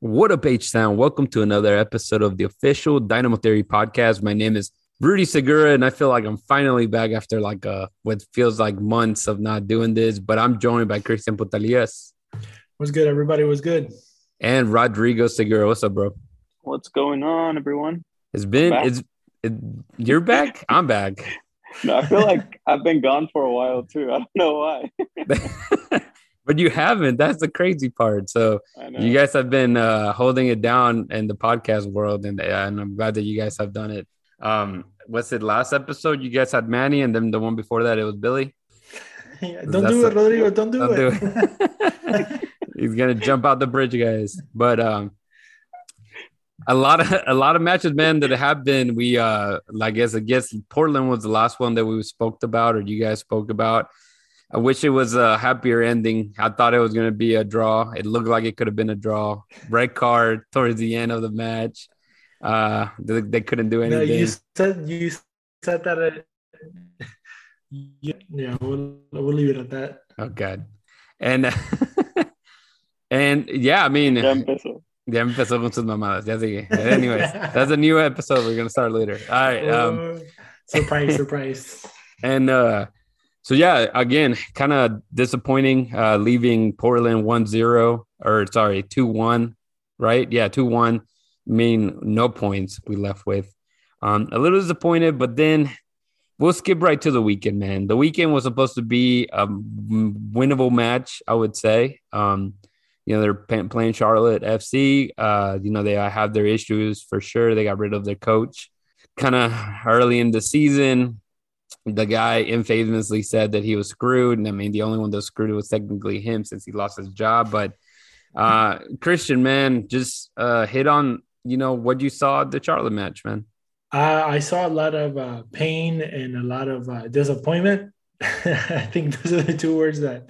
What up, H Town? Welcome to another episode of the official Dynamo Theory podcast. My name is Rudy Segura, and I feel like I'm finally back after like uh what feels like months of not doing this. But I'm joined by Christian Putalias Was good, everybody. Was good. and Rodrigo Segura. What's up, bro? What's going on, everyone? It's been it's it, you're back. I'm back. No, I feel like I've been gone for a while too. I don't know why. but you haven't. That's the crazy part. So you guys have been uh, holding it down in the podcast world, and, and I'm glad that you guys have done it. Um, what's it? Last episode, you guys had Manny, and then the one before that, it was Billy. Yeah, don't That's do a- it, Rodrigo. Don't do Don't it. do He's gonna jump out the bridge, guys. But um, a lot of a lot of matches, man, that have been. We uh, I guess I guess Portland was the last one that we spoke about, or you guys spoke about. I wish it was a happier ending. I thought it was gonna be a draw. It looked like it could have been a draw. Red card towards the end of the match. Uh, they, they couldn't do anything. no, anything. you said you said that. It, yeah, yeah, we'll we'll leave it at that. Oh God. And and yeah, I mean, Ya empezó. Ya empezó con sus mamadas. Ya sigue. Anyways, that's a new episode. We're gonna start later. All right. Um, Uh, surprise, surprise. and uh, so yeah, again, kind of disappointing. Uh, leaving Portland 1-0 or sorry, 2-1, right? Yeah, 2-1. Mean no points we left with. Um, a little disappointed, but then we'll skip right to the weekend, man. The weekend was supposed to be a winnable match, I would say. Um, you know, they're playing Charlotte FC. Uh, you know, they have their issues for sure. They got rid of their coach kind of early in the season. The guy infamously said that he was screwed. And I mean, the only one that was screwed was technically him since he lost his job. But uh, Christian, man, just uh, hit on, you know, what you saw the Charlotte match, man. Uh, I saw a lot of uh, pain and a lot of uh, disappointment. I think those are the two words that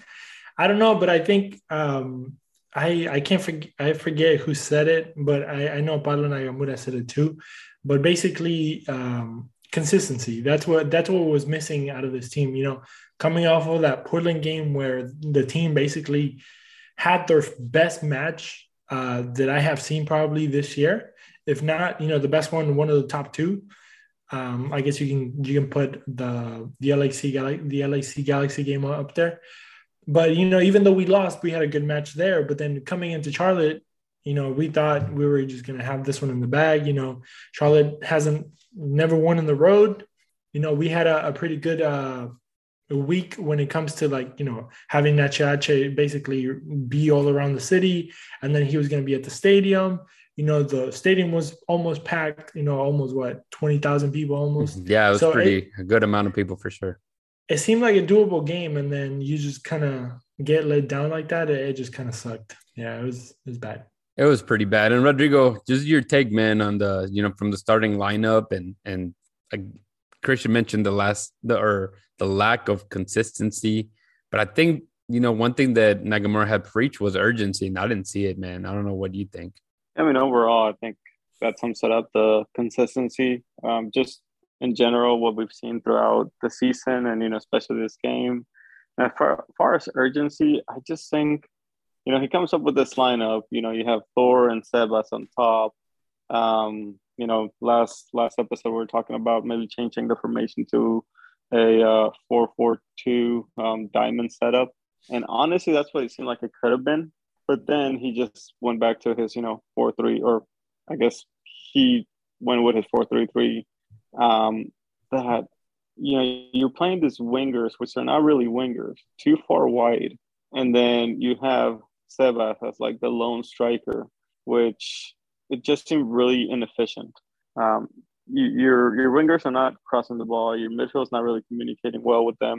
I don't know, but I think um, I I can't forget I forget who said it, but I, I know Pablo Nagamura said it too. But basically, um, consistency. That's what that's what was missing out of this team. You know, coming off of that Portland game where the team basically had their best match uh, that I have seen probably this year if not, you know, the best one, one of the top two. Um, I guess you can you can put the the LAC the LAC Galaxy game up there. But you know, even though we lost, we had a good match there. But then coming into Charlotte, you know, we thought we were just gonna have this one in the bag. You know, Charlotte hasn't never won in the road. You know, we had a, a pretty good uh, week when it comes to like you know having Nachache basically be all around the city, and then he was gonna be at the stadium. You know the stadium was almost packed you know almost what 20,000 people almost? Yeah, it was So pretty a good amount of people for sure. it seemed like a doable game and then you just kind of get let down like that it, it just kind of sucked. Yeah it was it was bad It was pretty bad. And Rodrigo, just your take, man, on the you know from the starting lineup and and uh, Christian mentioned the last the or the lack of consistency, but I think you know one thing that Nagamura had preached was urgency, and I didn't see it, man. I don't know what you think. I mean, overall, I think that sums it up the consistency. Um, just in general, what we've seen throughout the season, and you know, especially this game. And as far, far as urgency, I just think, you know, he comes up with this lineup. You know, you have Thor and Sebas on top. Um, you know, last last episode we were talking about maybe changing the formation to a uh, four four two um, diamond setup. And honestly, that's what it seemed like it could have been but then he just went back to his you know four three or i guess he went with his four three three. Um, that you know you're playing these wingers, which are not really wingers, too far wide, and then you have Sebas as like the lone striker, which it just seemed really inefficient. Um, you, your your wingers are not crossing the ball. Your midfield is not really communicating well with them,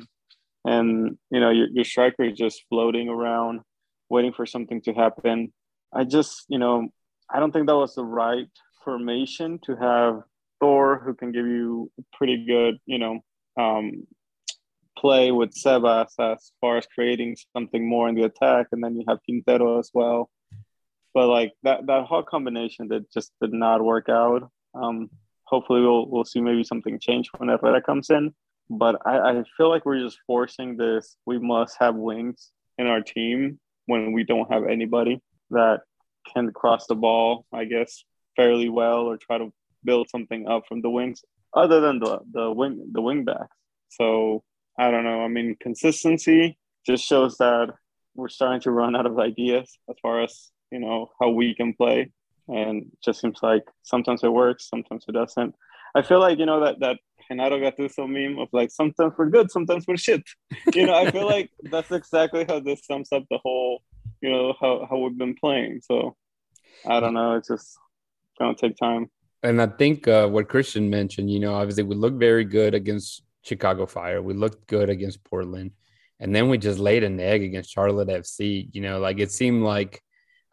and you know your, your striker is just floating around, waiting for something to happen. I just you know I don't think that was the right formation to have Thor, who can give you pretty good you know um, play with Sebas as far as creating something more in the attack, and then you have Quintero as well. But like that that whole combination that just did not work out. Um, hopefully we'll we'll see maybe something change when Herrera comes in. But I, I feel like we're just forcing this. We must have wings in our team when we don't have anybody that can cross the ball, I guess, fairly well or try to build something up from the wings, other than the the wing the wing backs. So I don't know. I mean, consistency just shows that we're starting to run out of ideas as far as you know how we can play and just seems like sometimes it works, sometimes it doesn't. I feel like you know that that Renato Gattuso meme of like sometimes we're good, sometimes we're shit. You know, I feel like that's exactly how this sums up the whole, you know, how how we've been playing. So I don't know, it's just gonna take time. And I think uh, what Christian mentioned, you know, obviously we look very good against Chicago Fire. We looked good against Portland. And then we just laid an egg against Charlotte FC. You know, like it seemed like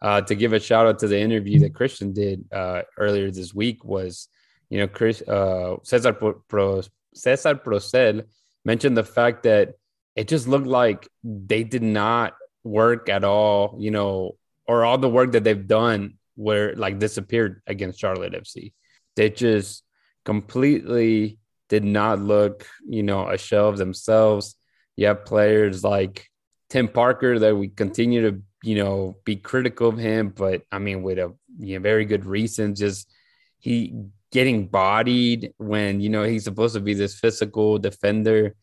uh, to give a shout out to the interview that Christian did uh, earlier this week was, you know, Chris uh, Cesar Pro, Cesar Procel mentioned the fact that it just looked like they did not work at all, you know, or all the work that they've done were like disappeared against Charlotte FC. They just completely did not look, you know, a shell of themselves. You have players like Tim Parker that we continue to you know, be critical of him, but I mean, with a you know, very good reason, just he getting bodied when you know he's supposed to be this physical defender.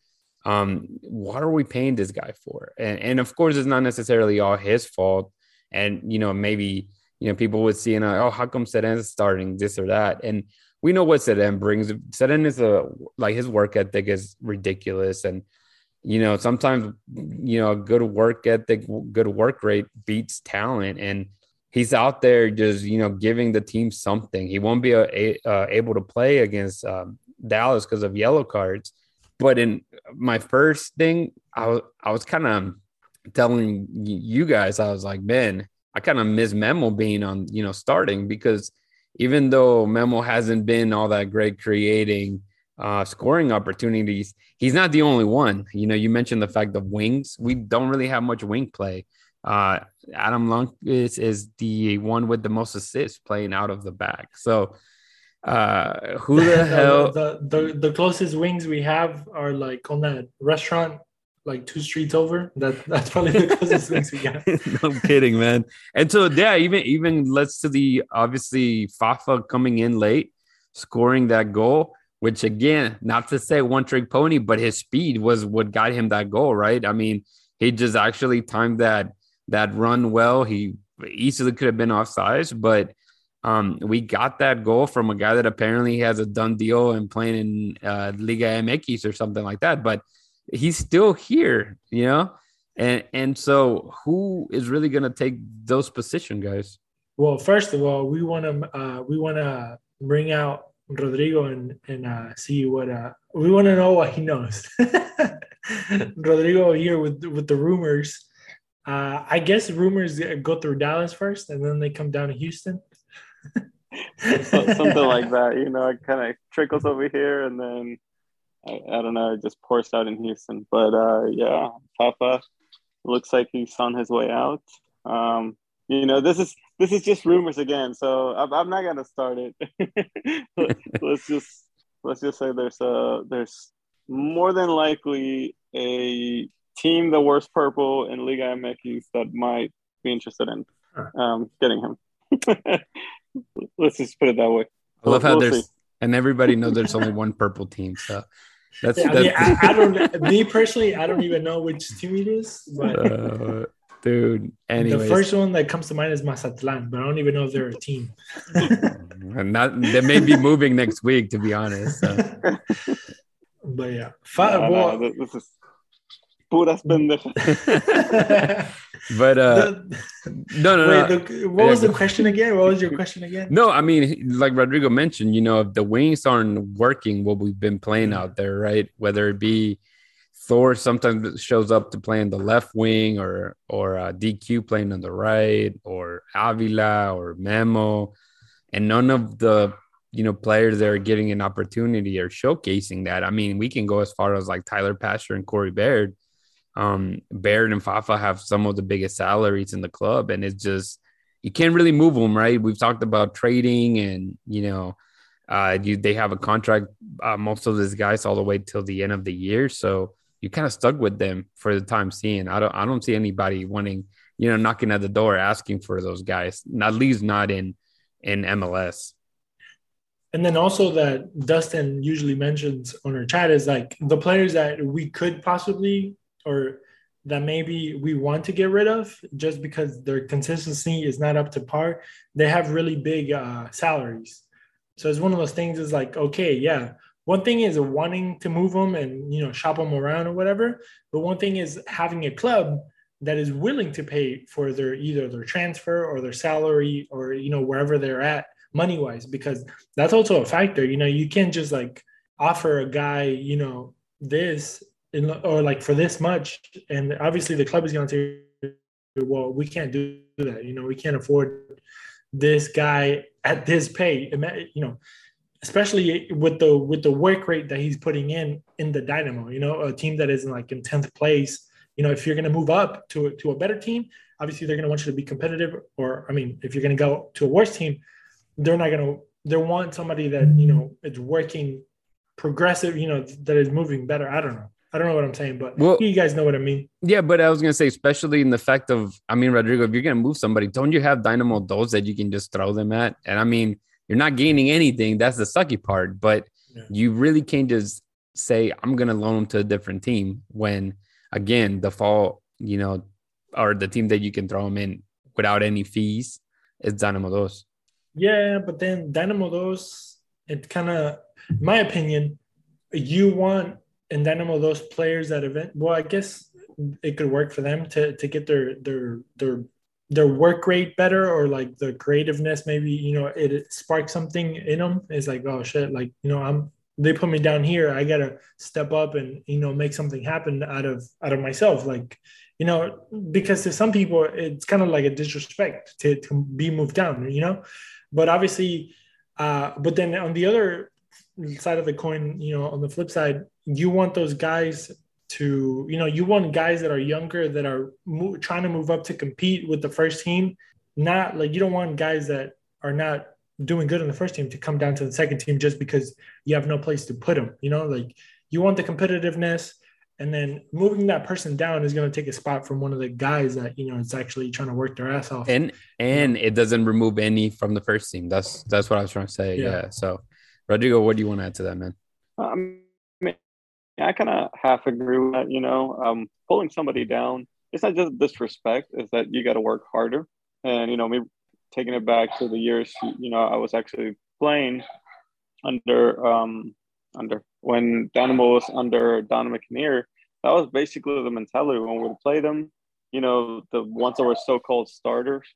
Um, what are we paying this guy for? And and of course, it's not necessarily all his fault. And you know, maybe you know people would see and oh, how come Ceren's starting this or that? And we know what Ceren brings. Ceren is a like his work ethic is ridiculous, and you know, sometimes, you know, good work ethic, good work rate beats talent. And he's out there just, you know, giving the team something. He won't be a, a, uh, able to play against um, Dallas because of yellow cards. But in my first thing, I was, I was kind of telling you guys, I was like, man, I kind of miss Memo being on, you know, starting because even though Memo hasn't been all that great creating, uh, scoring opportunities. He's not the only one. You know, you mentioned the fact of wings. We don't really have much wing play. Uh, Adam Lunk is, is the one with the most assists playing out of the back. So, uh, who the hell? The, the, the closest wings we have are like on that restaurant, like two streets over. That that's probably the closest wings we got. no kidding, man. And so, yeah, even even let's to the obviously Fafa coming in late, scoring that goal which again, not to say one trick pony, but his speed was what got him that goal, right? I mean, he just actually timed that that run well. He easily could have been offsides, but um, we got that goal from a guy that apparently has a done deal and playing in uh, Liga MX or something like that. But he's still here, you know. And and so, who is really going to take those position, guys? Well, first of all, we want to uh, we want to bring out Rodrigo and and uh, see what uh, we want to know what he knows. Rodrigo here with with the rumors. Uh, I guess rumors go through Dallas first, and then they come down to Houston. Something like that, you know. It kind of trickles over here, and then I, I, don't know, it just pours out in Houston. But uh, yeah, Fafa looks like he's on his way out. Um, you know, this is this is just rumors again, so I'm, I'm not gonna start it. let's just let's just say there's a there's more than likely a team that wears purple in Liga MX that might be interested in um, getting him. let's just put it that way. I love how we'll there's see. and everybody knows there's only one purple team, so. That's, yeah, that's... I, mean, I, I, don't. Me personally, I don't even know which team it is. But uh, dude. Anyways. The first one that comes to mind is Mazatlan, but I don't even know if they're a team. and Not, they may be moving next week, to be honest. So. but yeah, Five, No, well, no, this is puras pendejas. but uh, the- no, no, wait, no. the, what Yeah, was the question again? What was your question again? No, I mean, like Rodrigo mentioned, you know, if the wings aren't working, what we've been playing Mm. out there, right? Whether it be Thor sometimes shows up to play in the left wing, or or uh, DQ playing on the right, or Avila or Memo, and none of the you know players that are getting an opportunity or showcasing that. I mean, we can go as far as like Tyler Pasher and Corey Baird. Um, Baird and Fafa have some of the biggest salaries in the club, and it's just you can't really move them, right? We've talked about trading, and you know, uh, you they have a contract. Uh, most of these guys all the way till the end of the year, so you kind of stuck with them for the time seeing. I don't, I don't see anybody wanting, you know, knocking at the door asking for those guys. At least not in in MLS. And then also that Dustin usually mentions on our chat is like the players that we could possibly or that maybe we want to get rid of just because their consistency is not up to par. They have really big uh, salaries. So it's one of those things is like, okay, yeah. One thing is wanting to move them and, you know, shop them around or whatever. But one thing is having a club that is willing to pay for their either their transfer or their salary or, you know, wherever they're at money wise, because that's also a factor. You know, you can't just like offer a guy, you know, this in, or like for this much, and obviously the club is going to say, well, we can't do that. You know, we can't afford this guy at this pay. You know, especially with the with the work rate that he's putting in in the Dynamo. You know, a team that is in like in tenth place. You know, if you're going to move up to to a better team, obviously they're going to want you to be competitive. Or I mean, if you're going to go to a worse team, they're not going to they want somebody that you know is working progressive you know that is moving better i don't know i don't know what i'm saying but Well- you guys know what i mean Yeah, but I was gonna say, especially in the fact of, I mean, Rodrigo, if you're gonna move somebody, don't you have Dynamo Dos that you can just throw them at? And I mean, you're not gaining anything. That's the sucky part. But Yeah. you really can't just say, I'm gonna loan them to a different team when, again, the fall, you know, or the team that you can throw them in without any fees is Dynamo Dos. yeah but then dynamo Dos it kind of my opinion you want in dynamo Dos players that event well i guess it could work for them to to get their their their their work rate better or like the creativeness maybe you know it, sparks something in them it's like oh shit like you know i'm they put me down here. I gotta step up and you know make something happen out of out of myself. Like you know because to some people it's kind of like a disrespect to, to be moved down you know? But obviously uh but then on the other side of the coin you know on the flip side you want those guys to you know you want guys that are younger that are mo- trying to move up to compete with the first team not like you don't want guys that are not doing good in the first team to come down to the second team just because you have no place to put them you know like you want the competitiveness and then moving that person down is going to take a spot from one of the guys that you know it's actually trying to work their ass off And and it doesn't remove any from the first team. That's that's what I was trying to say. Yeah. Yeah. So Rodrigo, what do you want to add to that, man? I mean, I kind of half agree with that. You know, um, pulling somebody down, it's not just disrespect; it's that you got to work harder. And you know, me taking it back to the years, you know, I was actually playing under um under when Dynamo was under Dominic Kinnear. That was basically the mentality when we would play them. You know, the ones that were so-called starters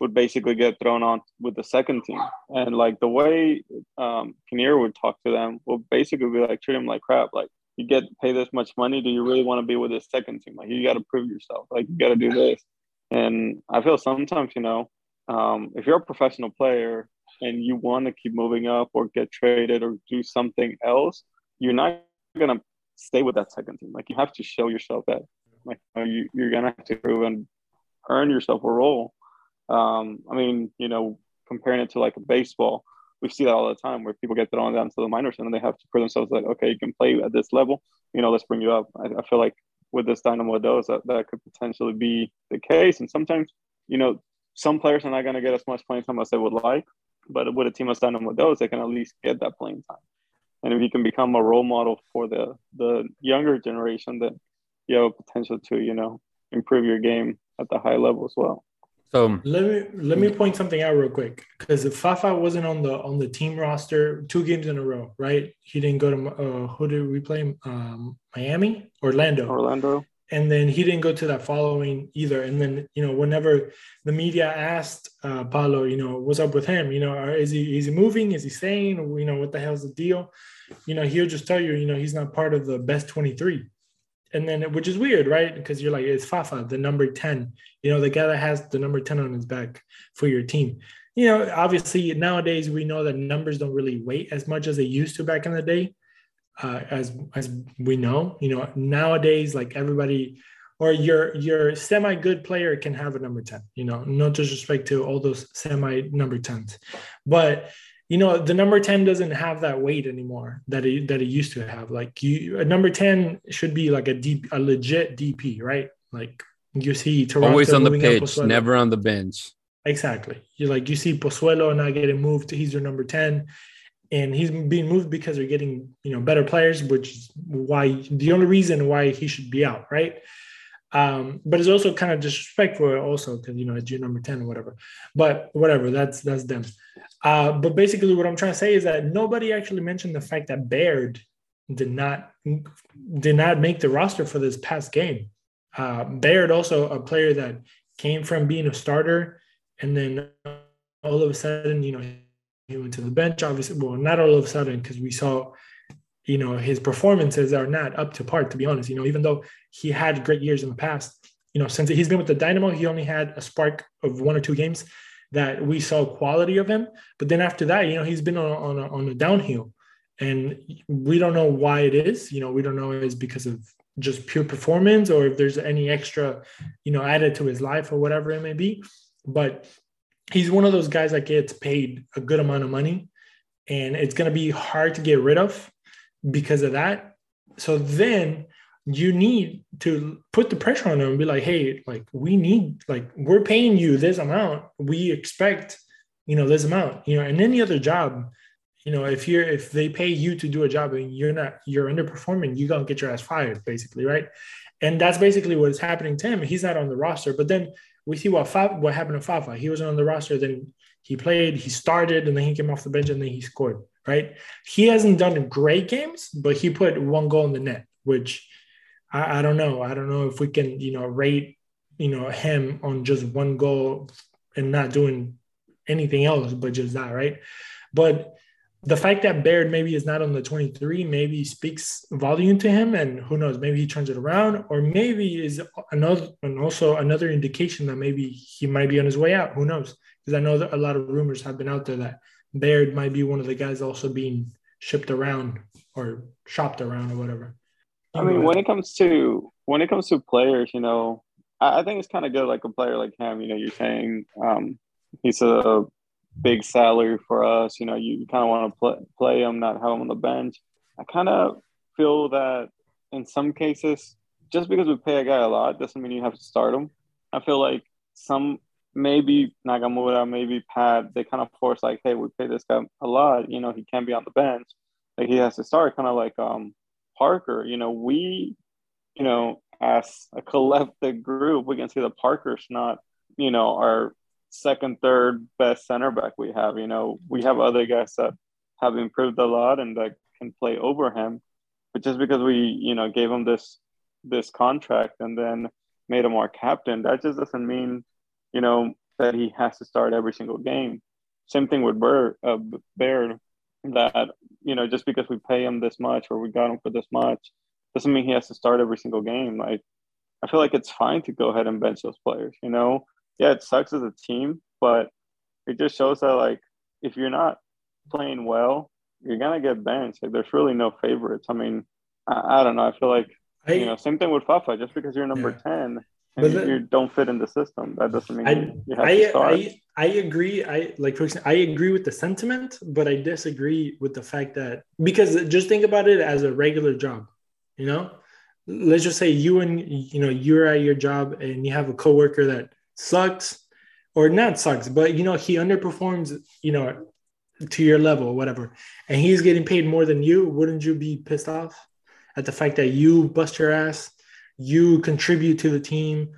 would basically get thrown on with the second team. And like the way um, Kinnear would talk to them would basically be like, treat him like crap. Like, you get paid this much money. Do you really want to be with this second team? Like, you got to prove yourself. Like, you got to do this. And I feel sometimes, you know, um, if you're a professional player and you want to keep moving up or get traded or do something else, you're not to stay with that second team. Like, you have to show yourself that. Like, you, you're to have to prove and earn yourself a role. Um, I mean, you know, comparing it to like a baseball, we see that all the time where people get thrown down to the minors and then they have to prove themselves like, okay, you can play at this level, you know, let's bring you up. I, I feel like with this Dynamo Dos, that, that could potentially be the case. And sometimes, you know, some players are not going to get as much playing time as they would like, but with a team as Dynamo Dos, they can at least get that playing time. And if you can become a role model for the the younger generation, then you have a potential to, you know, improve your game at the high level as well. So let me let me point something out real quick because if Fafa wasn't on the on the team roster two games in a row, right? He didn't go to uh, who did we play? Um, Miami, Orlando, Orlando, and then he didn't go to that following either. And then you know whenever the media asked uh, Paulo, you know, what's up with him? You know, is he is he moving? Is he staying? You know, what the hell's the deal? You know, he'll just tell you, you know, he's not part of the best twenty three and then which is weird, right? Because you're like, it's Fafa, the number 10, you know, the guy that has the number 10 on his back for your team. You know, obviously nowadays we know that numbers don't really weight as much as they used to back in the day. Uh, as as we know, you know, nowadays like everybody or your your semi good player can have a number 10, you know, no disrespect to all those semi number 10s. But you know the number 10 doesn't have that weight anymore that it that it used to have. Like you a number 10 should be like a deep a legit dp right? Like you see Toronto always on the pitch never on the bench. Exactly. You like you see Pozuelo not getting moved he's your number 10 and he's being moved because they're getting you know better players which is why the only reason why he should be out right? Um, but it's also kind of disrespectful also because you know it's your number 10 or whatever. But whatever that's that's them uh, but basically what i'm trying to say is that nobody actually mentioned the fact that baird did not did not make the roster for this past game. Uh, baird also a player that came from being a starter and then all of a sudden you know he went to the bench obviously. Well not all of a sudden because we saw you know his performances are not up to par to be honest. You know even though he had great years in the past you know since he's been with the dynamo he only had a spark of one or two games that we saw quality of him. But then after that you know he's been on on a, on a downhill. And we don't know why it is. You know we don't know it's because of just pure performance or if there's any extra you know added to his life or whatever it may be. But he's one of those guys that gets paid a good amount of money. And it's going to be hard to get rid of because of that. So then you need to put the pressure on them and be like, hey, like we need, like we're paying you this amount. We expect, you know, this amount, you know, and any other job, you know, if you're if they pay you to do a job and you're not you're underperforming, you gonna get your ass fired, basically, right? And that's basically what is happening to him. He's not on the roster, but then we see what Fa- what happened to Fafa. He wasn't on the roster, then he played, he started, and then he came off the bench and then he scored right? He hasn't done great games, but he put one goal in the net, which I, I don't know. I don't know if we can, you know, rate, you know, him on just one goal and not doing anything else but just that, right? But the fact that Baird maybe is not on the 23 maybe speaks volume to him and who knows maybe he turns it around or maybe is another and also another indication that maybe he might be on his way out who knows because i know that a lot of rumors have been out there that Baird might be one of the guys also being shipped around or shopped around or whatever. I mean, when it comes to when it comes to players, you know, I, I think it's kind of good. Like a player like him, you know, you're saying um, he's a big salary for us. You know, you kind of want to play play him, not have him on the bench. I kind of feel that in some cases, just because we pay a guy a lot doesn't mean you have to start him. I feel like some maybe Nagamura, maybe Pat, they kind of force like, hey, we pay this guy a lot. You know, he can't be on the bench. Like he has to start, kind of like um Parker. You know, we, you know, as a collective group, we can see that Parker's not, you know, our second, third best center back we have. You know, we have other guys that have improved a lot and that can play over him. But just because we, you know, gave him this this contract and then made him our captain, that just doesn't mean you know, that he has to start every single game. Same thing with Bird, uh, Baird, that, you know, just because we pay him this much or we got him for this much doesn't mean he has to start every single game. Like, I feel like it's fine to go ahead and bench those players, you know? Yeah, it sucks as a team, but it just shows that, like, if you're not playing well, you're to get benched. Like, there's really no favorites. I mean, I, I don't know. I feel like, I, you know, same thing with Fafa. Just because you're number yeah. 10 and but you don't fit in the system. That doesn't mean I, you have I, to start. I, I agree. I like for example, I agree with the sentiment, but I disagree with the fact that because just think about it as a regular job, you know. Let's just say you and you know you're at your job and you have a coworker that sucks, or not sucks, but you know he underperforms, you know, to your level, whatever, and he's getting paid more than you. Wouldn't you be pissed off at the fact that you bust your ass? You contribute to the team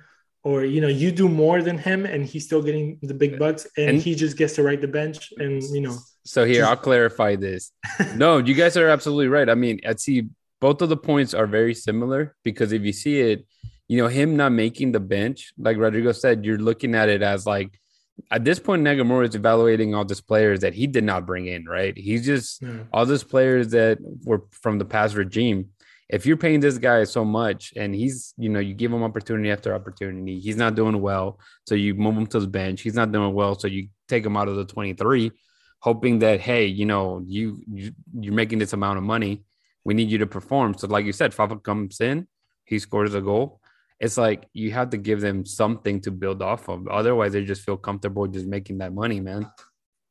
or you know you do more than him and he's still getting the big bucks and, And- he just gets to ride the bench and you know So here, I'll clarify this. No, you guys are absolutely right. I mean, I see both of the points are very similar because if you see it, you know, him not making the bench, like Rodrigo said, you're looking at it as like at this point, Nagamura is evaluating all these players that he did not bring in, right? He's just yeah. all these players that were from the past regime. If you're paying this guy so much and he's, you know, you give him opportunity after opportunity, he's not doing well. So you move him to the bench. He's not doing well. So you take him out of the 23, hoping that, hey, you know, you, you you're making this amount of money. We need you to perform. So, like you said, Fafa comes in, he scores a goal. It's like you have to give them something to build off of. Otherwise, they just feel comfortable just making that money, man.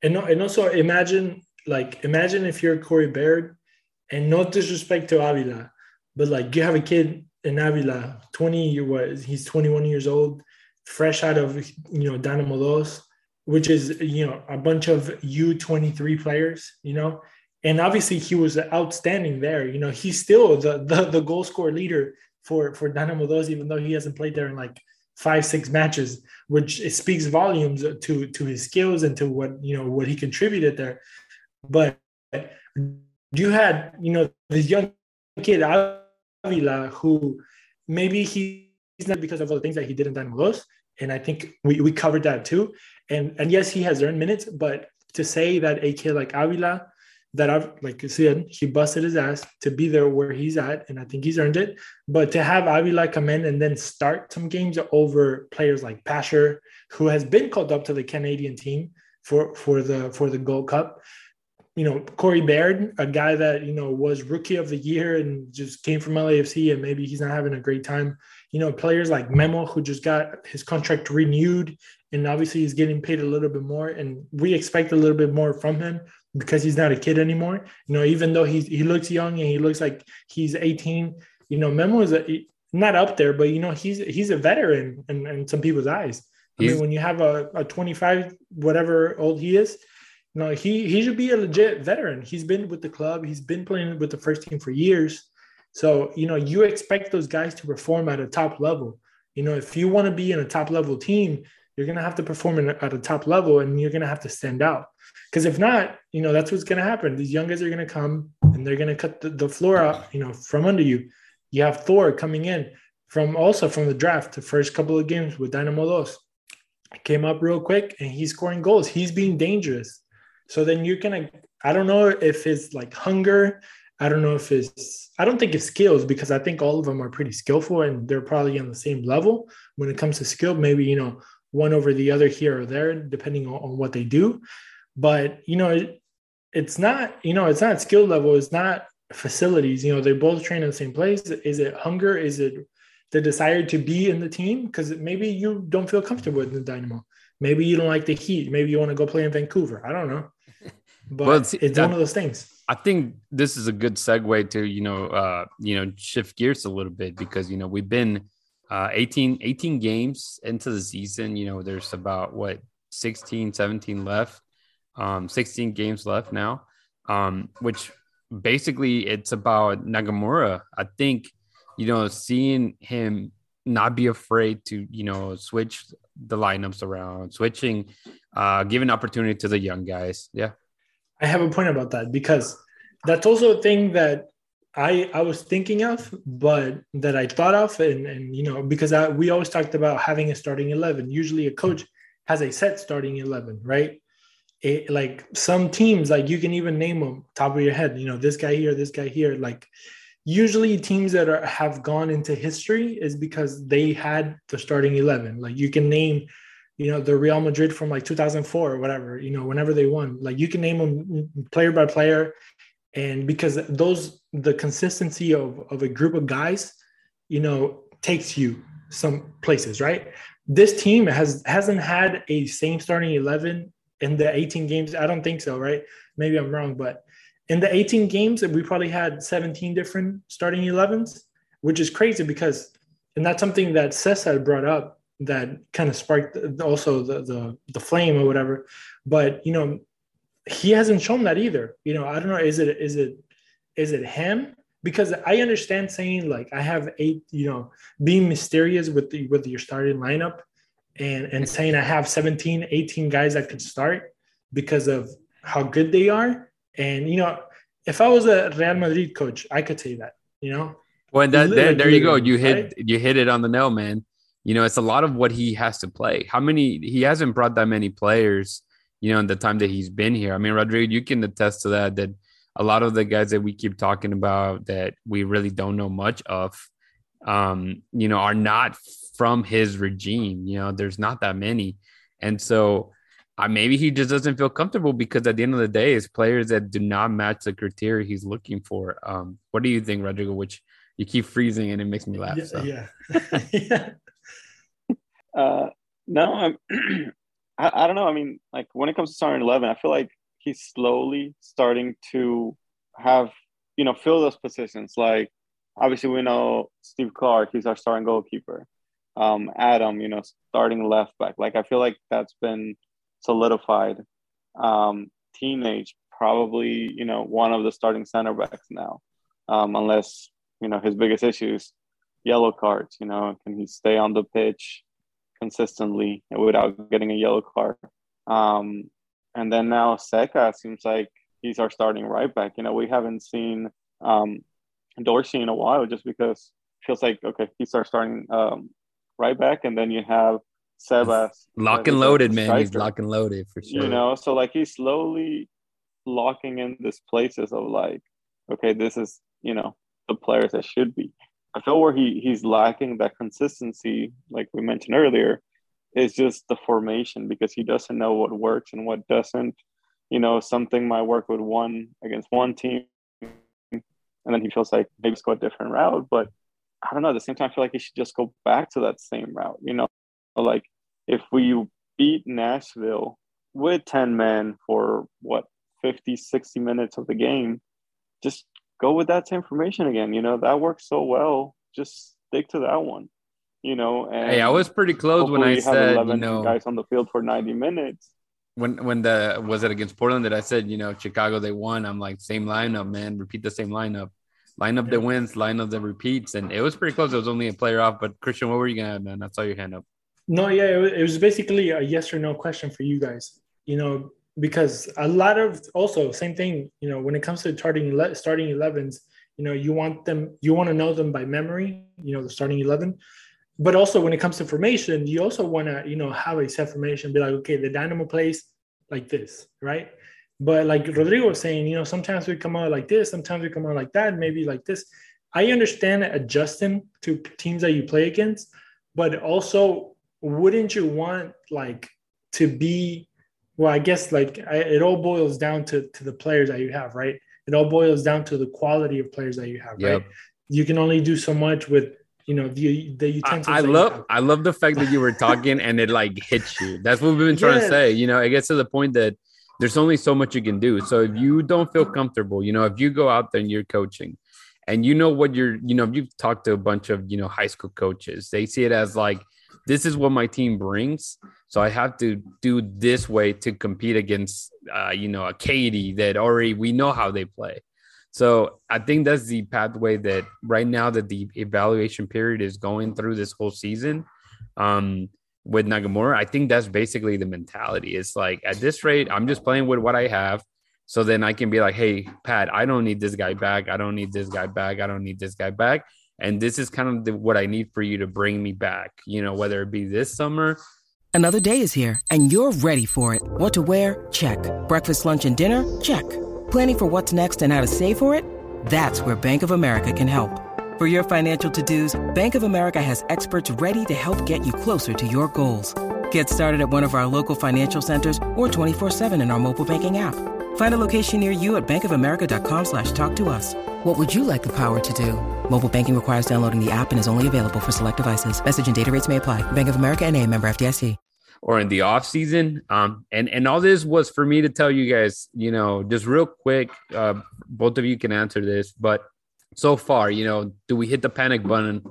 and and also imagine like imagine if you're Corey Baird and no disrespect to Avila but like you have a kid in Avila 20 you what he's 21 years old fresh out of you know Dynamo Dos which is you know a bunch of U23 players you know? And obviously he was outstanding there you know? He's still the the, the goal scorer leader for for Dynamo Dos even though he hasn't played there in like five six matches which speaks volumes to to his skills and to what you know what he contributed there. But you had you know this young kid Avila who maybe he- he's not because of all the things that he did in Dynamo Dos and I think we, we covered that too. And and yes he has earned minutes but to say that a kid like Avila that I've like you said he busted his ass to be there where he's at and I think he's earned it but to have Avila come in and then start some games over players like Pasher who has been called up to the Canadian team for for the for the Gold Cup you know, Corey Baird, a guy that, you know, was rookie of the year and just came from LAFC and maybe he's not having a great time. You know, players like Memo, who just got his contract renewed and obviously he's getting paid a little bit more. And we expect a little bit more from him because he's not a kid anymore. You know, even though he's, he looks young and he looks like he's 18, you know, Memo is a, not up there, but, you know, he's, he's a veteran in, in some people's eyes. I mean, when you have a, a 25, whatever old he is, no, he he should be a legit veteran. He's been with the club. He's been playing with the first team for years. So you know you expect those guys to perform at a top level. You know if you want to be in a top level team, you're gonna have to perform at a top level, and you're gonna have to stand out. Because if not, you know that's what's gonna happen. These young guys are gonna come and they're gonna cut the, the floor out, you know, from under you. You have Thor coming in from also from the draft, the first couple of games with Dynamo Dos. Came up real quick and he's scoring goals. He's being dangerous. So then you're gonna, I don't know if it's like hunger. I don't know if it's, I don't think it's skills because I think all of them are pretty skillful and they're probably on the same level when it comes to skill. Maybe, you know, one over the other here or there, depending on, on what they do. But, you know, it, it's not, you know, it's not skill level. It's not facilities. You know, they both train in the same place. Is it hunger? Is it the desire to be in the team? Because maybe you don't feel comfortable in the Dynamo. Maybe you don't like the heat. Maybe you want to go play in Vancouver. I don't know. But Well, see, it's that- one of those things. I think this is a good segue to you know uh you know shift gears a little bit because you know we've been uh 18 18 games into the season. You know there's about what 16 17 left um 16 games left now um which basically it's about Nagamura I think you know seeing him not be afraid to you know switch the lineups around switching uh giving opportunity to the young guys. Yeah I have a point about that because that's also a thing that I I was thinking of, but that I thought of, and and you know because I, we always talked about having a starting eleven. Usually, a coach has a set starting eleven, right? It, like some teams, like you can even name them top of your head. You know, this guy here, this guy here. Like usually, teams that are have gone into history is because they had the starting eleven. Like you can name you know the Real Madrid from like 2004 or whatever you know whenever they won. Like you can name them player by player. And because those the consistency of of a group of guys you know takes you some places right? This team has hasn't had a same starting 11 in the 18 games. I don't think so right? Maybe I'm wrong but in the 18 games we probably had 17 different starting 11s which is crazy because and that's something that Cesar brought up that kind of sparked also the, the the flame or whatever. But you know, he hasn't shown that either. You know, I don't know. Is it is it is it him because I understand saying like I have eight, you know, being mysterious with the with your starting lineup and and saying I have 17, 18 guys that could start because of how good they are. And you know, if I was a Real Madrid coach, I could say that, you know. Well, that, there, there you go. You hit right? you hit it on the nail, man. You know, it's a lot of what he has to play. How many he hasn't brought that many players, you know, in the time that he's been here. I mean, Rodrigo, you can attest to that that a lot of the guys that we keep talking about that we really don't know much of, um, you know, are not from his regime. You know, there's not that many. And so uh, maybe he just doesn't feel comfortable because at the end of the day, it's players that do not match the criteria he's looking for. Um, what do you think, Rodrigo? Which you keep freezing and it makes me laugh. Yeah. So. Yeah. yeah. Uh, no, I'm, I, I don't know. I mean, like when it comes to starting 11, I feel like he's slowly starting to have, you know, fill those positions. Like, obviously, we know Steve Clark, he's our starting goalkeeper. Um, Adam, you know, starting left back. Like, I feel like that's been solidified. Um, teenage, probably, you know, one of the starting center backs now, um, unless, you know, his biggest issues yellow cards. You know, can he stay on the pitch consistently without getting a yellow card? Um, and then now Zeca seems like he's our starting right back. You know, we haven't seen um, Dorsey in a while just because it feels like, okay, he's our starting um, right back. And then you have Sebas. Lock and loaded, man. He's lock and loaded for sure. You know, so like he's slowly locking in these places of like, okay, this is, you know, the players that should be. I feel where he he's lacking that consistency, like we mentioned earlier, is just the formation because he doesn't know what works and what doesn't. You know, something might work with one against one team, and then he feels like maybe go a different route. But I don't know. At the same time, I feel like he should just go back to that same route. You know, like if we beat Nashville with 10 men for what 50, 60 minutes of the game, just go with that same formation again. You know, that works so well. Just stick to that one. You know, and hey, I was pretty close when I said, you know, guys on the field for 90 minutes. When when the was it against Portland that I said, you know, Chicago they won. I'm like, same lineup, man. Repeat the same lineup. Lineup yeah. that wins, lineup that repeats. And it was pretty close. It was only a player off. But Christian, what were you gonna add, man? I saw your hand up. No, yeah, it was basically a yes or no question for you guys. You know, because a lot of also same thing you know when it comes to starting starting 11s you know you want them you want to know them by memory you know the starting 11 but also when it comes to formation you also want to you know have a set formation be like okay the dynamo plays like this right? But like rodrigo was saying you know sometimes we come out like this sometimes we come out like that maybe like this. I understand adjusting to teams that you play against but also wouldn't you want like to be well, I guess like I, it all boils down to to the players that you have, right? It all boils down to the quality of players that you have, yep. right? You can only do so much with you know the the utensils. I, I love I love the fact that you were talking and it like hits you. That's what we've been trying yes. to say. You know, it gets to the point that there's only so much you can do. So if you don't feel comfortable, you know, if you go out there and you're coaching and you know what you're, you know, if you've talked to a bunch of, you know, high school coaches, they see it as like this is what my team brings. So I have to do this way to compete against, uh, you know, a Katy that already we know how they play. So I think that's the pathway that right now that the evaluation period is going through this whole season um, with Nagamura. I think that's basically the mentality. It's like at this rate, I'm just playing with what I have. So then I can be like, hey, Pat, I don't need this guy back. I don't need this guy back. I don't need this guy back and this is kind of the, what I need for you to bring me back. You know, whether it be this summer. Another day is here, and you're ready for it. What to wear? Check. Breakfast, lunch, and dinner? Check. Planning for what's next and how to save for it? That's where Bank of America can help. For your financial to-dos, Bank of America has experts ready to help get you closer to your goals. Get started at one of our local financial centers or 24-7 in our mobile banking app. Find a location near you at bankofamerica.com slash talk to us. What would you like the power to do? Mobile banking requires downloading the app and is only available for select devices. Message and data rates may apply. Bank of America and a member FDIC. Or in the off season. Um, and, and all this was for me to tell you guys, you know, just real quick, uh, both of you can answer this, but so far, you know, do we hit the panic button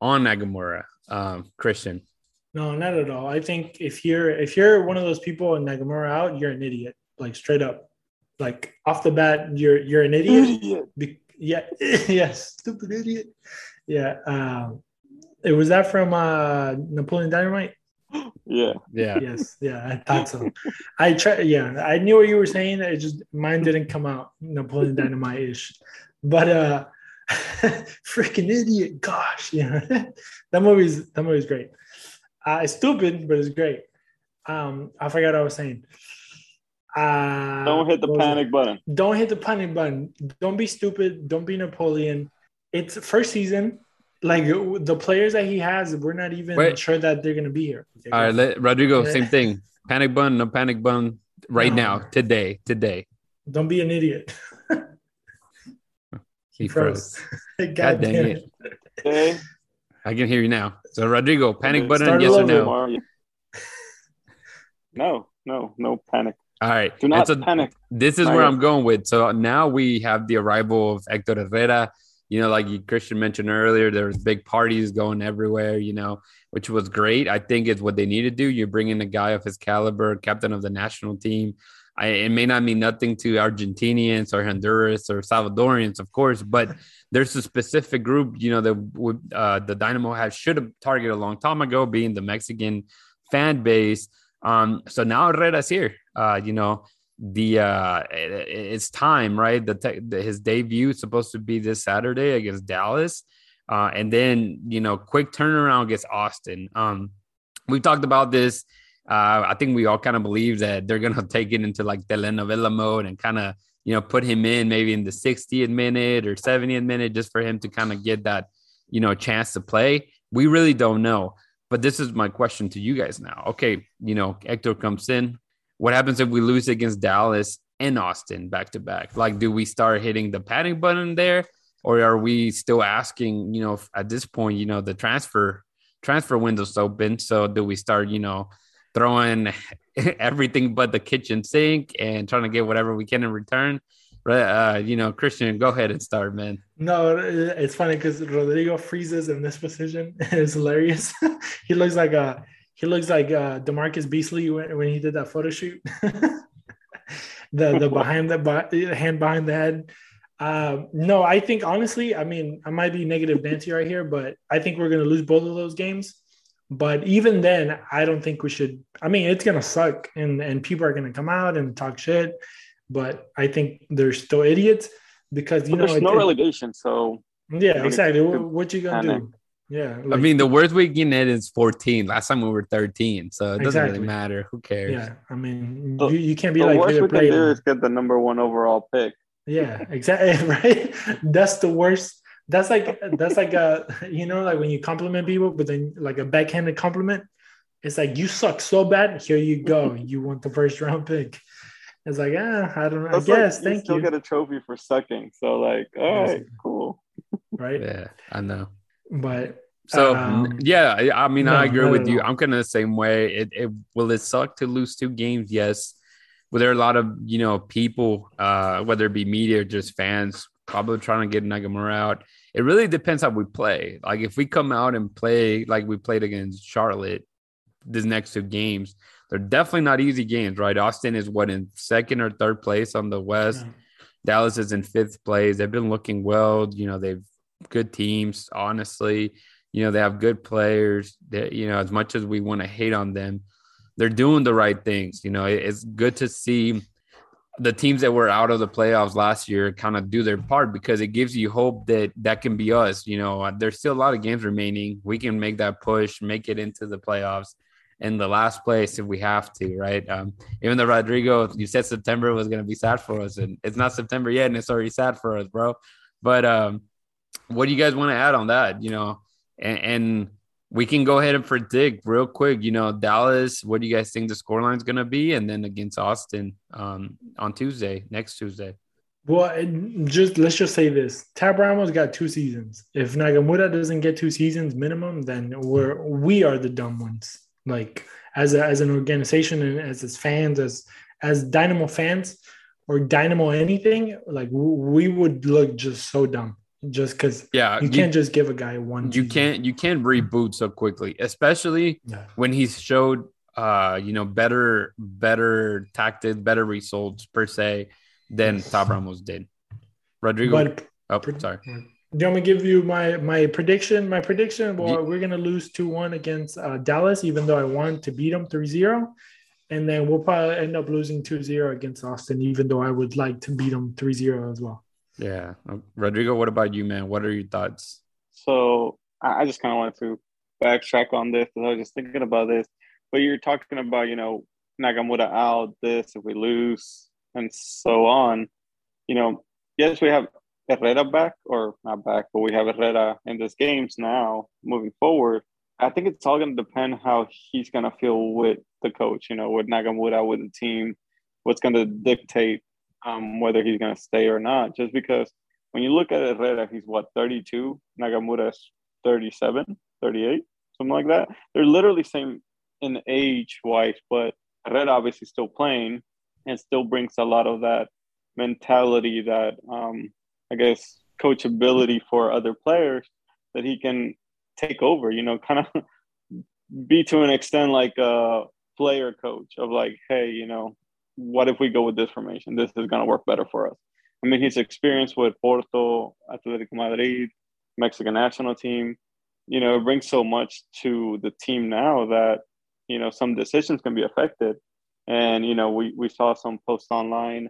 on Nagamura, um, Christian? No, not at all. I think if you're if you're one of those people and Nagamura out, you're an idiot, like straight up. Like off the bat, you're you're an idiot. idiot Yeah, yes, stupid idiot. Yeah. Um, it was that from uh, Napoleon Dynamite. Yeah. Yeah. Yes, yeah, I thought so. I try. Yeah, I knew what you were saying. It just mine didn't come out Napoleon Dynamite ish, but uh, freaking idiot. Gosh, yeah, that movie's that movie's great. Uh, it's stupid, but it's great. Um, I forgot what I was saying. Uh, Don't hit the what was it? panic button. Don't hit the panic button. Don't be stupid. Don't be Napoleon. It's first season. Like the players that he has, we're not even Wait. sure that they're gonna be here. Okay, All right, let, Rodrigo, same thing. Panic button, no panic button. Right No. now, today, today. Don't be an idiot. He Froze. froze. God, dang damn it. it. Okay. I can hear you now. So Rodrigo, panic button, yes or no? No, no, no panic. All right. Do not so panic. This is Not where. I'm going with. So now we have the arrival of Hector Herrera. You know, like Christian mentioned earlier, there was big parties going everywhere. You know, which was great. I think it's what they need to do. You bring in a guy of his caliber, captain of the national team. I, it may not mean nothing to Argentinians or Honduras or Salvadorians, of course, but there's a specific group, you know, that uh, the Dynamo has should have targeted a long time ago, being the Mexican fan base. Um, so now Herrera's here. Uh, you know, the uh it- it's time right the, te- the his debut is supposed to be this saturday against dallas uh and then you know quick turnaround against austin um we talked about this uh i think we all kind of believe that they're gonna take it into like telenovela mode and kind of you know put him in maybe in the 60th minute or 70th minute just for him to kind of get that you know chance to play we really don't know but this is my question to you guys now okay you know hector comes in what happens if we lose against Dallas and Austin back to back? Like, do we start hitting the panic button there, or are we still asking? You know, at this point, you know, the transfer transfer window's open, so do we start? You know, throwing everything but the kitchen sink and trying to get whatever we can in return? Right? Uh, you know, Christian, go ahead and start, man. No, it's funny because Rodrigo freezes in this position. It's hilarious. he looks like a he looks like uh, DaMarcus Beasley when, when he did that photo shoot. the the behind the be- hand behind the head. Uh, no, I think honestly, I mean, I might be negative Nancy right here, but I think we're gonna lose both of those games. But even then, I don't think we should. I mean, it's gonna suck, and and people are gonna come out and talk shit. But I think they're still idiots because you But know there's it- no it- relegation, so yeah, exactly. What, what you gonna panic. do? Yeah, I mean, the worst we can hit is 14. Last time we were 13, so it doesn't Exactly. really matter. Who cares? yeah. I mean, The- you, you can't be the like worst we can do is get the number one overall pick. Yeah, exactly. Right. That's the worst. That's like that's like a you know like when you compliment people, but then like a backhanded compliment. It's like you suck so bad. Here you go. You want the first round pick. It's like ah, I don't know. I That's like, guess. you Thank still you. get a trophy for sucking. So like, all right, cool. right. Yeah, I know. But So Um, yeah, I I mean, no, I agree not with at you. I'm kind of the same way. It, it will it suck to lose two games? Yes. But there are a lot of you know people, uh, whether it be media or just fans, probably trying to get Nagamura out. It really depends how we play. Like if we come out and play like we played against Charlotte, these next two games, they're definitely not easy games, right? Austin is what in second or third place on the West. Yeah. Dallas is in fifth place. They've been looking well. You know, they've good teams, honestly. You know, they have good players. That, you know, as much as we want to hate on them, they're doing the right things. You know, it's good to see the teams that were out of the playoffs last year kind of do their part because it gives you hope that that can be us. You know, there's still a lot of games remaining. We can make that push, make it into the playoffs in the last place if we have to, right? Um, even though Rodrigo, you said September was going to be sad for us, and it's not September yet, and it's already sad for us, bro. But um, what do you guys want to add on that? You know, and, and we can go ahead and predict real quick. You know, Dallas. What do you guys think the scoreline is going to be? And then against Austin um, on Tuesday, next Tuesday. Well, just let's just say this: Tab Ramos got two seasons. If Nagamura doesn't get two seasons minimum, then we're we are the dumb ones. Like as a, as an organization and as its fans, as as Dynamo fans or Dynamo anything, like we would look just so dumb just because Yeah, you can't just give a guy one. you season. can't you can't reboot so quickly, especially Yeah. when he's showed uh you know better better tactics, better results per se than Tab Ramos did. Rodrigo, But Oh, sorry. Do you want me to give you my my prediction? My prediction, well, we're gonna lose 2-1 against uh, Dallas, even though I want to beat them 3-0. And then we'll probably end up losing 2-0 against Austin, even though I would like to beat them 3-0 as well. Yeah. Um, Rodrigo, what about you, man? What are your thoughts? So I just kind of wanted to backtrack on this because I was just thinking about this. But you're talking about, you know, Nagamura out, this if we lose, and so on. You know, yes, we have Herrera back, or not back, but we have Herrera in these games now moving forward. I think it's all going to depend how he's going to feel with the coach, you know, with Nagamura, with the team, what's going to dictate um, whether he's going to stay or not. Just because when you look at Herrera, he's what, 32? Nagamura's 37, 38, something like that. They're literally same in age wise, but Herrera obviously still playing and still brings a lot of that mentality that um, I guess coachability for other players that he can take over, you know, kind of be to an extent like a player coach of like, hey, you know, what if we go with this formation? This is going to work better for us. I mean, his experience with Porto, Atletico Madrid, Mexican national team, you know, it brings so much to the team now that, you know, some decisions can be affected. And, you know, we, we saw some posts online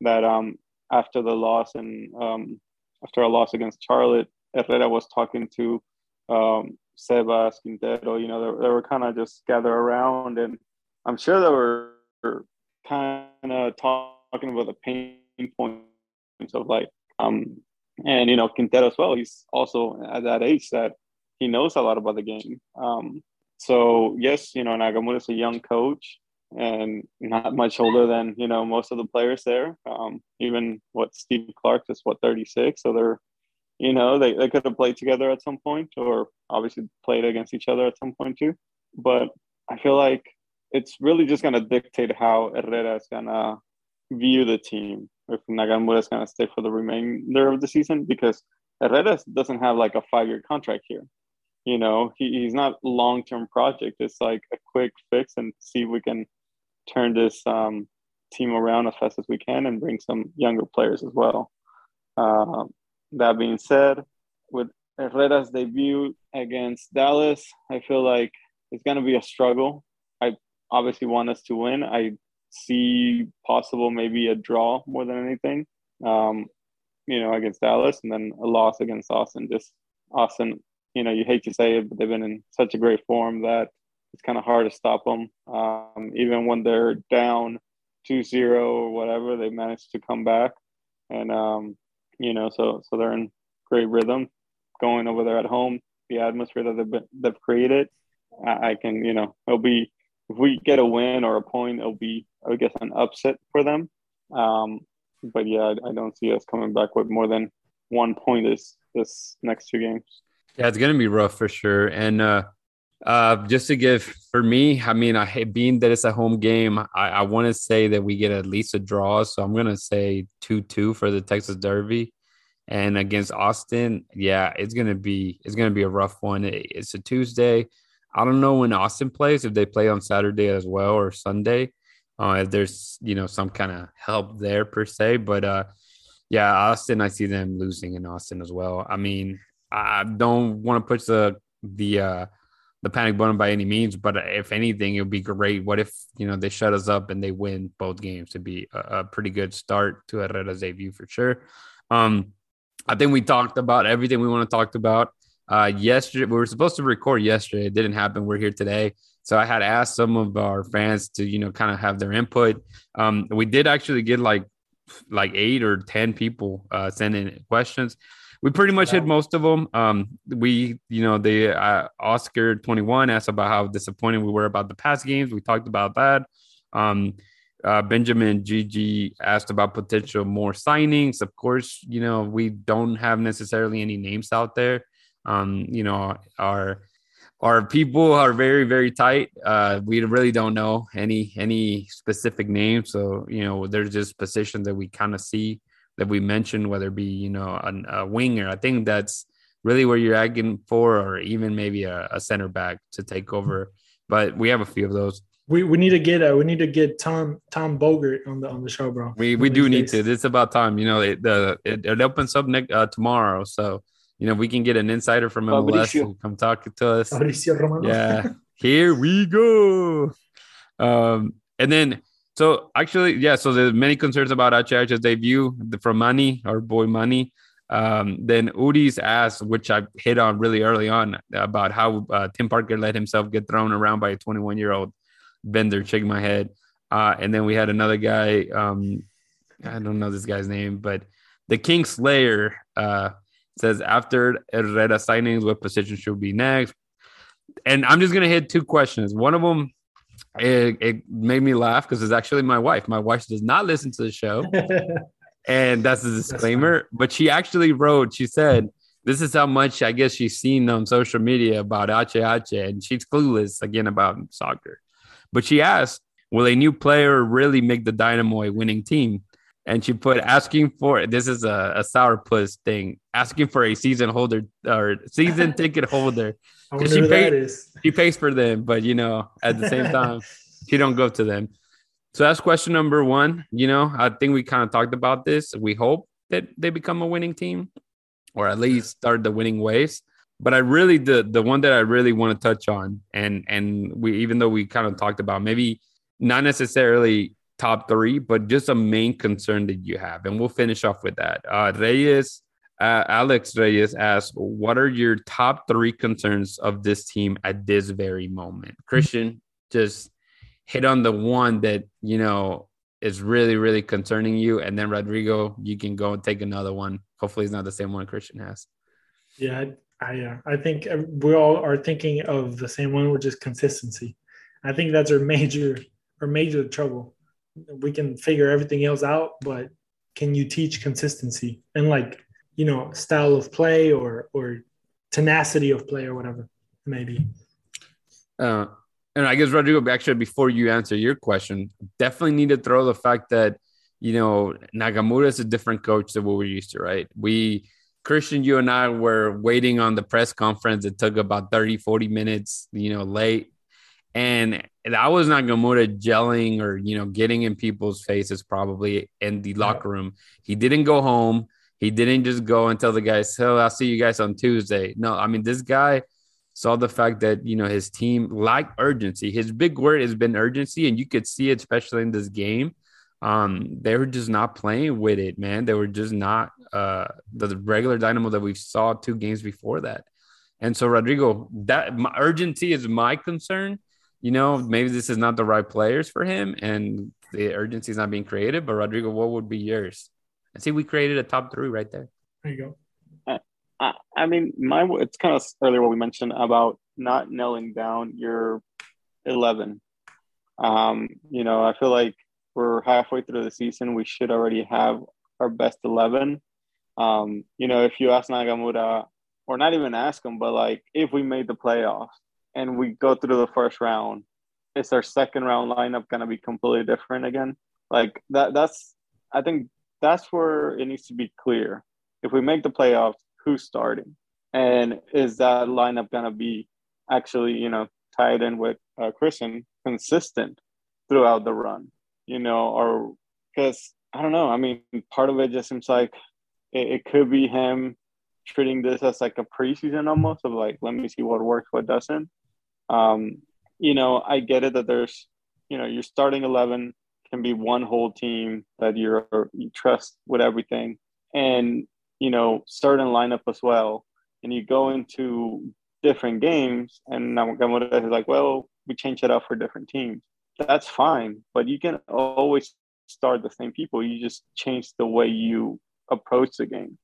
that um, after the loss and um, after a loss against Charlotte, Herrera was talking to um, Sebas, Quintero, you know, they, they were kind of just gather around. And I'm sure they were kind of talking about the pain points of like, um, and, you know, Quintero as well. He's also at that age that he knows a lot about the game. Um, so, yes, you know, Nagamura is a young coach and not much older than you know most of the players there. Um, even what Steve Clark is what 36, so they're you know they, they could have played together at some point, or obviously played against each other at some point too. But I feel like it's really just gonna dictate how Herrera is gonna view the team. If Nagamura is gonna stay for the remainder of the season, because Herrera doesn't have like a five-year contract here. You know, he, he's not long-term project. It's like a quick fix and see if we can turn this um, team around as fast as we can and bring some younger players as well. Uh, that being said, with Herrera's debut against Dallas, I feel like it's going to be a struggle. Obviously want us to win. I see possible maybe a draw more than anything, um, you know, against Dallas, and then a loss against Austin. Just Austin, you know, you hate to say it, but they've been in such a great form that it's kind of hard to stop them. Um, even when they're down 2-0 or whatever, they manage to come back, and um, you know, so so they're in great rhythm going over there at home. The atmosphere that they've, been, they've created, I, I can, you know, it'll be if we get a win or a point, it'll be, I guess, an upset for them. Um, but yeah, I, I don't see us coming back with more than one point this this next two games. Yeah, it's gonna be rough for sure. And uh, uh, just to give for me, I mean, I being that it's a home game, I, I want to say that we get at least a draw. So I'm gonna say two two for the Texas Derby, and against Austin, yeah, it's gonna be it's gonna be a rough one. It's a Tuesday. I don't know when Austin plays if they play on Saturday as well or Sunday. Uh, if there's you know some kind of help there per se, but uh, yeah, Austin, I see them losing in Austin as well. I mean, I don't want to push the the uh, the panic button by any means, but if anything, it would be great. What if you know they shut us up and they win both games? To be a, a, pretty good start to Herrera's debut for sure. Um, I think we talked about everything we want to talk about. Uh, yesterday we were supposed to record yesterday. It didn't happen. We're here today, so I had asked some of our fans to you know kind of have their input. Um, we did actually get like like eight or ten people uh, sending questions we pretty much hit most of them. Um, we, you know, the uh, Oscar 21 asked about how disappointed we were about the past games. We talked about that. Um, uh, Benjamin GG asked about potential more signings. Of course, you know, we don't have necessarily any names out there. Um, you know, our our people are very very tight. Uh, we really don't know any any specific names. So you know, there's just positions that we kind of see that we mentioned, whether it be you know a, a winger. I think that's really where you're asking for, or even maybe a, a center back to take over. But we have a few of those. We, we need to get uh, we need to get Tom Tom Bogert on the on the show, bro. We we do need to. It's about time. You know, it the it, it opens up next uh, tomorrow, so you know we can get an insider from MLS who come talk to us. Yeah, here we go. Um, and then so actually, yeah. So there's many concerns about HH's debut from Money, our boy Money. Um, then Udi's asked, which I hit on really early on, about how uh, Tim Parker let himself get thrown around by a 21 year old vendor. Shake my head. Uh, and then we had another guy. Um, I don't know this guy's name, but the King Slayer uh, says after Herrera signings, what position should be next? And I'm just gonna hit two questions. One of them, it, it made me laugh because it's actually my wife. My wife does not listen to the show. and that's a disclaimer. But she actually wrote, she said, this is how much I guess she's seen on social media about HH, and she's clueless again about soccer. But she asked, Will a new player really make the Dynamo a winning team? And she put asking for this is a, a sourpuss thing, asking for a season holder or season ticket holder. She, pay, she pays for them, but you know, at the same time, she don't go to them. So that's question number one. You know, I think we kind of talked about this. We hope that they become a winning team, or at least start the winning ways. But I really the the one that I really want to touch on, and and we even though we kind of talked about maybe not necessarily top three, but just a main concern that you have, and we'll finish off with that. Uh, Reyes, uh, Alex Reyes asked, "What are your top three concerns of this team at this very moment?" Christian, just hit on the one that you know is really really concerning you and then rodrigo you can go and take another one hopefully it's not the same one christian has yeah i uh, i think we all are thinking of the same one which is consistency i think that's our major our major trouble we can figure everything else out but can you teach consistency and like you know style of play or or tenacity of play or whatever maybe uh and I guess Rodrigo, actually, before you answer your question, definitely need to throw the fact that you know Nagamura is a different coach than what we're used to, right? We Christian, you and I were waiting on the press conference. It took about 30, 40 minutes, you know, late. And that was not Nagamura gelling or, you know, getting in people's faces probably in the locker room. He didn't go home. He didn't just go and tell the guys, oh, I'll see you guys on Tuesday. No, I mean, this guy – saw the fact that you know his team liked urgency. His big word has been urgency, and you could see it especially in this game. Um, they were just not playing with it, man. They were just not uh, the regular Dynamo that we saw two games before that. And so, Rodrigo, that my, urgency is my concern. You know, maybe this is not the right players for him, and the urgency is not being created. But Rodrigo, what would be yours? I see we created a top three right there. There you go. I, I mean, my it's kind of earlier what we mentioned about not nailing down your eleven. Um, you know, I feel like we're halfway through the season. We should already have our best eleven. Um, you know, if you ask Nagamura, or not even ask him, but like if we made the playoffs and we go through the first round, is our second round lineup gonna be completely different again? Like that. That's I think that's where it needs to be clear. If we make the playoffs, who's starting, and is that lineup gonna be actually you know tied in with uh, Christian consistent throughout the run, you know, or because I don't know. I mean, part of it just seems like it, it could be him treating this as like a preseason almost of like, let me see what works, what doesn't. Um, you know, I get it that there's, you know, your starting 11 can be one whole team that you're, you trust with everything. And you know, certain lineup as well. And you go into different games, and Nagamura is like, well, we change it up for different teams. That's fine, but you can always start the same people. You just change the way you approach the game.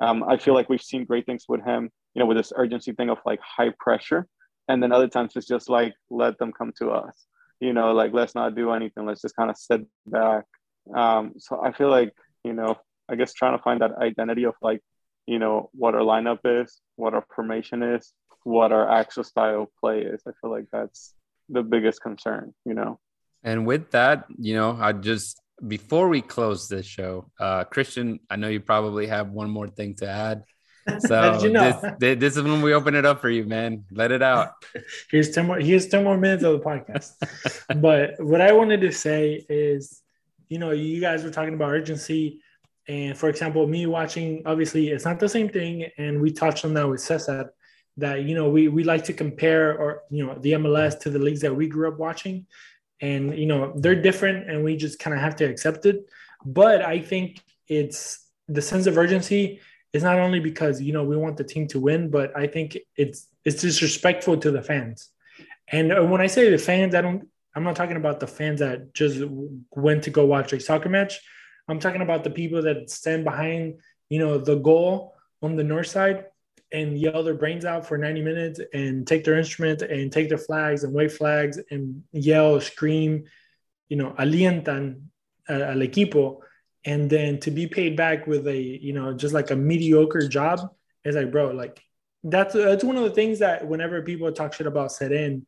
Um, I feel like we've seen great things with him, you know, with this urgency thing of like high pressure. And then other times it's just like, let them come to us, you know, like let's not do anything. Let's just kind of sit back. Um, so I feel like, you know, I guess trying to find that identity of like, you know, what our lineup is, what our formation is, what our actual style of play is. I feel like that's the biggest concern, you know. And with that, you know, I just before we close this show, uh, Christian, I know you probably have one more thing to add. So you know? this, this is when we open it up for you, man. Let it out. here's 10 more here's 10 more minutes of the podcast but what i wanted to say is you know you guys were talking about urgency and for example me watching obviously it's not the same thing and we touched on that with cesar that you know we we like to compare or you know the mls to the leagues that we grew up watching and you know they're different and we just kind of have to accept it but i think it's the sense of urgency is not only because you know we want the team to win but i think it's it's disrespectful to the fans and uh, when i say the fans i don't i'm not talking about the fans that just went to go watch a soccer match i'm talking about the people that stand behind you know the goal on the north side and yell their brains out for 90 minutes and take their instrument and take their flags and wave flags and yell, scream, you know, alientan al equipo. And then to be paid back with a, you know, just like a mediocre job is like, bro, like that's that's one of the things that whenever people talk shit about Ceren,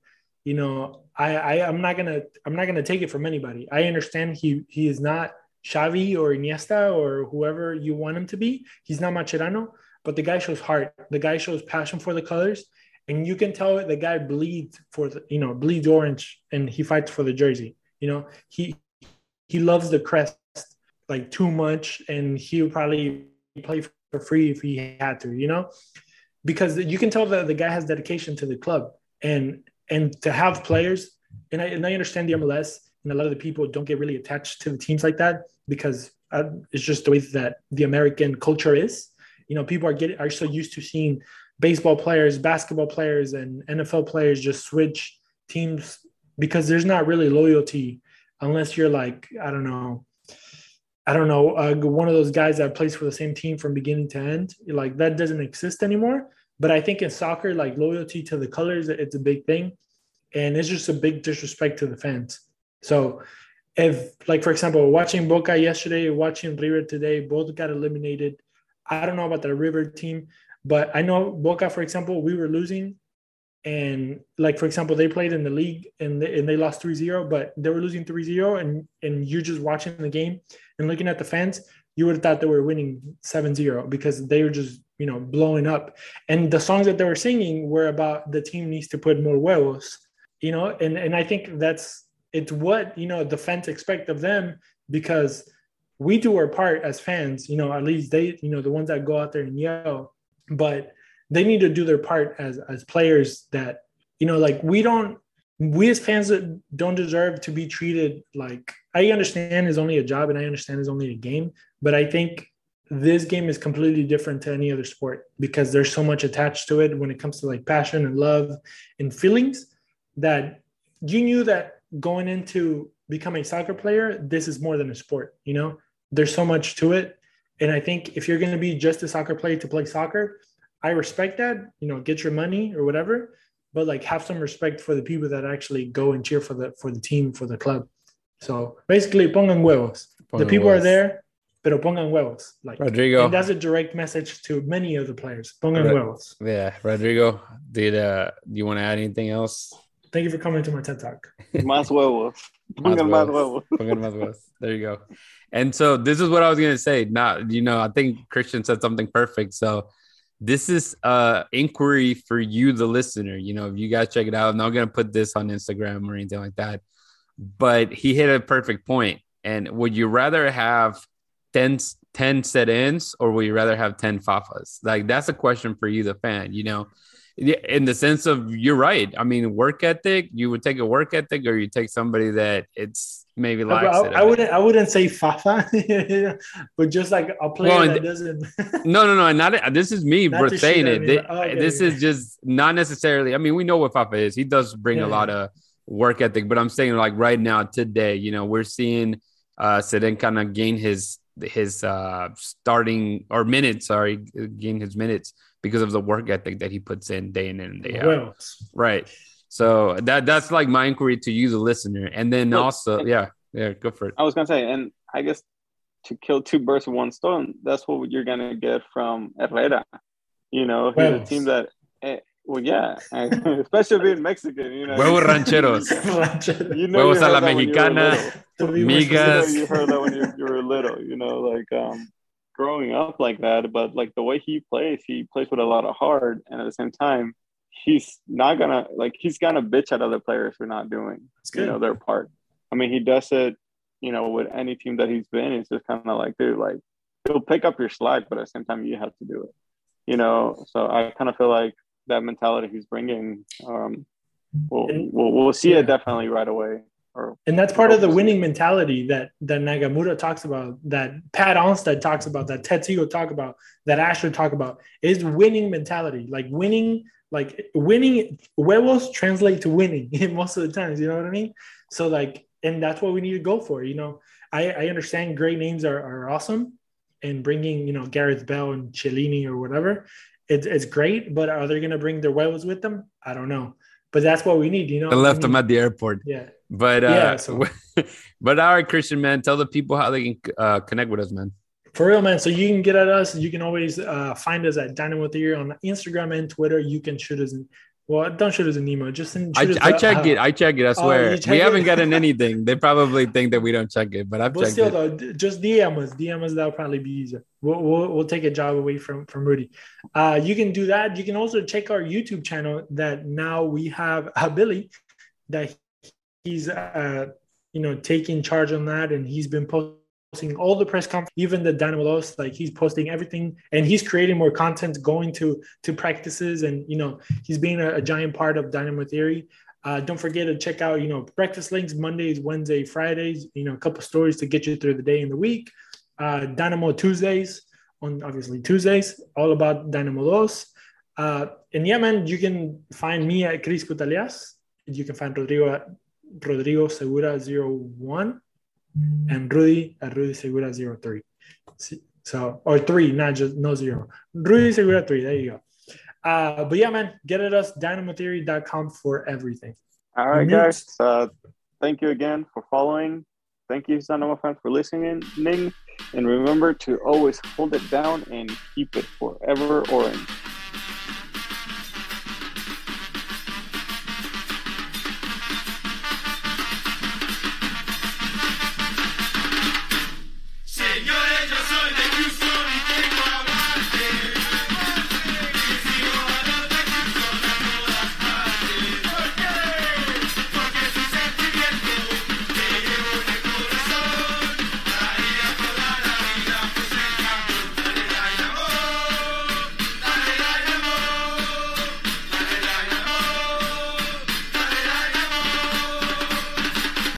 you know, I, I I'm not gonna I'm not gonna take it from anybody. I understand he he is not Xavi or Iniesta or whoever you want him to be. He's not Mascherano but the guy shows heart. The guy shows passion for the colors, and you can tell the guy bleeds for the, you know, bleeds orange, and he fights for the jersey. You know, he he loves the crest like too much, and he would probably play for free if he had to. You know, because you can tell that the guy has dedication to the club, and and to have players, and I and I understand the MLS, and a lot of the people don't get really attached to the teams like that because uh, it's just the way that the American culture is you know people are getting are so used to seeing baseball players basketball players and nfl players just switch teams because there's not really loyalty unless you're like i don't know i don't know uh, one of those guys that plays for the same team from beginning to end like that doesn't exist anymore. But i think in soccer like loyalty to the colors it's a big thing. And it's just a big disrespect to the fans. So if like for example watching boca yesterday watching river today both got eliminated. I don't know about the River team, but I know Boca, for example, we were losing. And like, for example, they played in the league and they, and they lost 3-0, but they were losing 3-0 and, and you're just watching the game and looking at the fans, you would have thought they were winning 7-0 because they were just, you know, blowing up. And the songs that they were singing were about the team needs to put more huevos, you know, and, and I think that's, it's what, you know, the fans expect of them because – we do our part as fans, you know, at least they, you know, the ones that go out there and yell, but they need to do their part as as players that, you know, like we don't we as fans don't deserve to be treated like I understand is only a job and I understand is only a game, but I think this game is completely different to any other sport because there's so much attached to it when it comes to like passion and love and feelings that you knew that going into becoming a soccer player, this is more than a sport, you know? there's so much to it. And I think if you're going to be just a soccer player to play soccer, I respect that, you know, get your money or whatever, but like have some respect for the people that actually go and cheer for the for the team, for the club. So basically pongan huevos. Pongan the people huevos. are there, pero pongan huevos. Like Rodrigo. And that's a direct message to many of the players. Pongan Rod- huevos. Yeah, Rodrigo, did uh do you want to add anything else? Thank you for coming to my TED Talk. Más huevos. Pongan más huevos. Pongan más huevos. There you go. And so this is what I was gonna say. Now, you know, I think Christian said something perfect. So this is uh inquiry for you, the listener. You know, if you guys check it out, I'm not gonna put this on Instagram or anything like that. But he hit a perfect point. And would you rather have 10, 10 set-ins or would you rather have 10 fafas? Like that's a question for you, the fan, you know in the sense of you're right. I mean, work ethic. You would take a work ethic, or you take somebody that it's maybe lacks I, I, I wouldn't. I wouldn't say fafa, but just like a player well, that doesn't. no, no, no. Not this is me saying it. This, oh, okay, this is just not necessarily. I mean, we know what fafa is. He does bring yeah, a lot of work ethic, but I'm saying like right now, today, you know, we're seeing uh Ceren kind of gain his his uh starting or minutes. Sorry, gain his minutes because of the work ethic that he puts in day in and day out. Well, right. So that that's like my inquiry to you, the listener, and then Look, also, and yeah, yeah, go for it. I was gonna say, and I guess to kill two birds with one stone, that's what you're gonna get from Herrera. You know, he's well, a team that. Eh, well, yeah, especially being Mexican, you know. Huevos rancheros. you know Huevos a la mexicana. Migas. You, you heard that when you, you were little, you know, like um, growing up like that, but like the way he plays, he plays with a lot of heart, and at the same time, he's not gonna like he's gonna bitch at other players for not doing you know their part. I mean, he does it, you know, with any team that he's been. It's just kind of like, dude, like he'll pick up your slack, but at the same time, you have to do it. You know, so I kind of feel like that mentality he's bringing, um, we'll, we'll, we'll see yeah. it definitely right away. Or, and that's part of the winning mentality that that Nagamura talks about, that Pat Onstad talks about, that Tetsuo talk about, that Asher talk about, is winning mentality. Like winning, like winning, huevos translate to winning most of the times. You know what I mean? So like, and that's what we need to go for. You know, I, I understand great names are, are awesome, and bringing you know Gareth Bale and Chiellini or whatever, it's, it's great. But are they going to bring their huevos with them? I don't know but that's what we need, you know. I left them at the airport. Yeah. But uh, yeah, so. but all right, Christian, man, tell the people how they can uh, connect with us, man. For real, man. So you can get at us. You can always uh, find us at Dynamo Theory on Instagram and Twitter. You can shoot us. In, well, don't shoot us an email. Just send. I, I check uh, it. I check it. I oh, swear. Oh, we haven't gotten anything. They probably think that we don't check it, but I've but checked still, it. Though, just DM us. DM us. That'll probably be easier. We'll, we'll, we'll take a job away from from Rudy. Uh, you can do that. You can also check our YouTube channel. That now we have uh, Billy. That he's uh, you know taking charge on that, and he's been posting all the press conference, even the Dynamo Dos, like he's posting everything, and he's creating more content, going to to practices, and you know he's being a, a giant part of Dynamo Theory. Uh, don't forget to check out, you know, breakfast links Mondays, Wednesday, Fridays. You know, a couple stories to get you through the day and the week. Uh, Dynamo Tuesdays on obviously Tuesdays, all about Dynamo Dos. Uh, and yeah, man, you can find me at Chris Cutalias. You can find Rodrigo at Rodrigo Segura 01 and Rudy at Rudy Segura 03. So, or three, not just no zero. Rudy Segura 3. There you go. Uh, but yeah, man, get at us, dynamotheory.com for everything. All right, guys. Uh, thank you again for following. Thank you, Dynamo fans, for listening. And remember to always hold it down and keep it forever orange.